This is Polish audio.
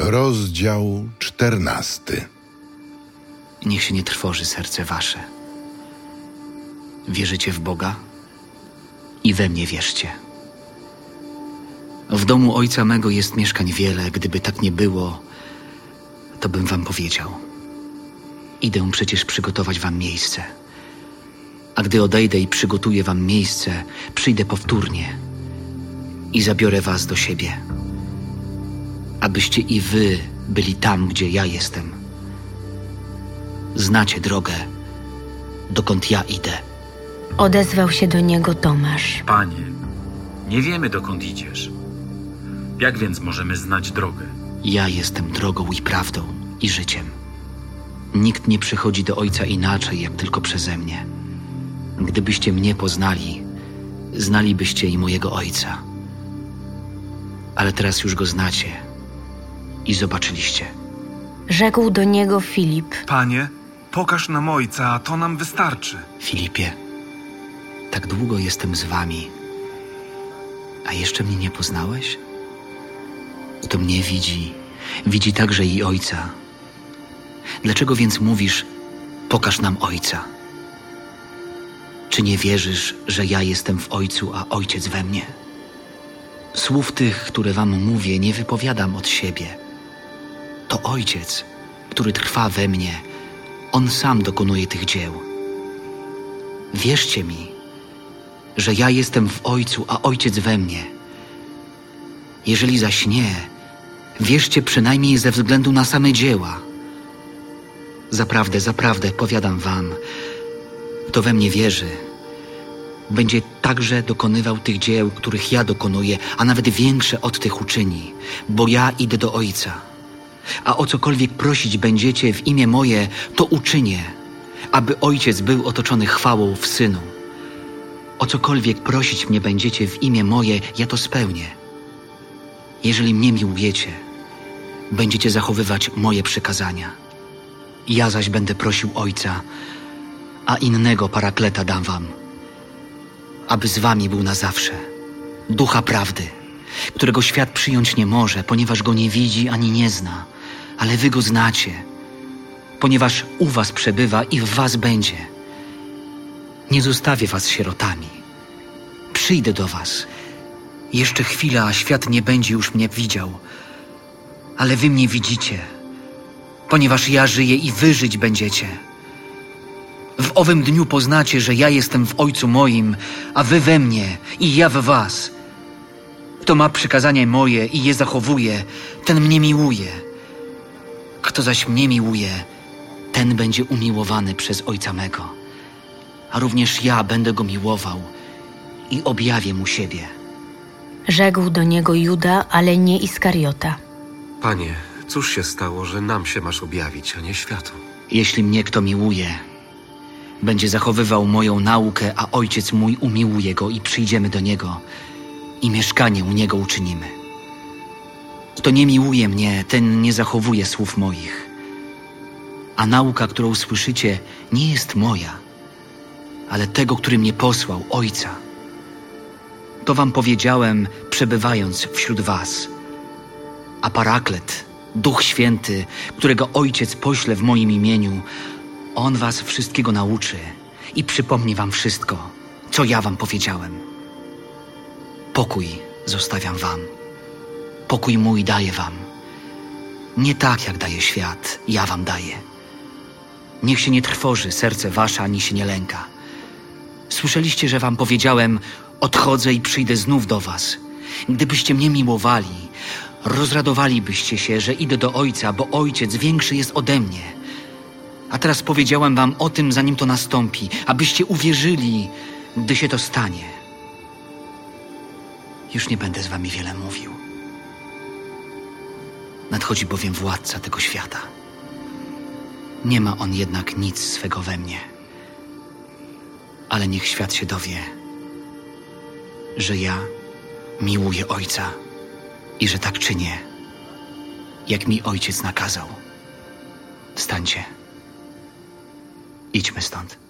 Rozdział czternasty. Niech się nie trwoży serce wasze. Wierzycie w Boga? I we mnie wierzcie. W domu ojca mego jest mieszkań wiele. Gdyby tak nie było, to bym wam powiedział. Idę przecież przygotować wam miejsce. A gdy odejdę i przygotuję wam miejsce, przyjdę powtórnie i zabiorę was do siebie, abyście i wy byli tam, gdzie ja jestem. Znacie drogę, dokąd ja idę. Odezwał się do niego Tomasz. Panie, nie wiemy dokąd idziesz. Jak więc możemy znać drogę? Ja jestem drogą i prawdą i życiem. Nikt nie przychodzi do Ojca inaczej, jak tylko przeze mnie. Gdybyście mnie poznali, znalibyście i mojego Ojca. Ale teraz już go znacie i zobaczyliście. Rzekł do niego Filip. Panie, pokaż nam ojca, a to nam wystarczy. Filipie, tak długo jestem z wami, a jeszcze mnie nie poznałeś? Kto mnie widzi, widzi także i Ojca. Dlaczego więc mówisz, pokaż nam Ojca? Czy nie wierzysz, że ja jestem w Ojcu, a Ojciec we mnie? Słów tych, które wam mówię, nie wypowiadam od siebie. To Ojciec, który trwa we mnie, On sam dokonuje tych dzieł. Wierzcie mi, że ja jestem w Ojcu, a Ojciec we mnie. Jeżeli zaś nie, wierzcie przynajmniej ze względu na same dzieła. Zaprawdę, zaprawdę, powiadam wam, kto we mnie wierzy, będzie także dokonywał tych dzieł, których ja dokonuję, a nawet większe od tych uczyni, bo ja idę do Ojca. A o cokolwiek prosić będziecie w imię moje, to uczynię, aby Ojciec był otoczony chwałą w Synu. O cokolwiek prosić mnie będziecie w imię moje, ja to spełnię. Jeżeli mnie miłujecie, będziecie zachowywać moje przykazania. Ja zaś będę prosił Ojca, a innego parakleta dam wam, aby z wami był na zawsze. Ducha prawdy, którego świat przyjąć nie może, ponieważ go nie widzi ani nie zna, ale wy go znacie, ponieważ u was przebywa i w was będzie. Nie zostawię was sierotami. Przyjdę do was. Jeszcze chwila, a świat nie będzie już mnie widział. Ale wy mnie widzicie, ponieważ ja żyję i wy żyć będziecie. W owym dniu poznacie, że ja jestem w Ojcu moim, a wy we mnie i ja w was. Kto ma przykazania moje i je zachowuje, ten mnie miłuje. Kto zaś mnie miłuje, ten będzie umiłowany przez Ojca mego. A również ja będę go miłował i objawię mu siebie. Rzekł do niego Juda, ale nie Iskariota. Panie, cóż się stało, że nam się masz objawić, a nie światu? Jeśli mnie kto miłuje, będzie zachowywał moją naukę, a ojciec mój umiłuje go i przyjdziemy do niego i mieszkanie u niego uczynimy. Kto nie miłuje mnie, ten nie zachowuje słów moich. A nauka, którą słyszycie, nie jest moja, ale tego, który mnie posłał, ojca. To wam powiedziałem, przebywając wśród was. A paraklet, Duch Święty, którego Ojciec pośle w moim imieniu, On was wszystkiego nauczy i przypomni wam wszystko, co ja wam powiedziałem. Pokój zostawiam wam. Pokój mój daję wam. Nie tak, jak daje świat, ja wam daję. Niech się nie trwoży serce wasze, ani się nie lęka. Słyszeliście, że wam powiedziałem, odchodzę i przyjdę znów do was. Gdybyście mnie miłowali, rozradowalibyście się, że idę do Ojca, bo Ojciec większy jest ode mnie. A teraz powiedziałem wam o tym, zanim to nastąpi, abyście uwierzyli, gdy się to stanie. Już nie będę z wami wiele mówił. Nadchodzi bowiem władca tego świata. Nie ma on jednak nic swego we mnie. Ale niech świat się dowie, że ja miłuję Ojca i że tak czynię, jak mi Ojciec nakazał. Wstańcie. Idźmy stąd.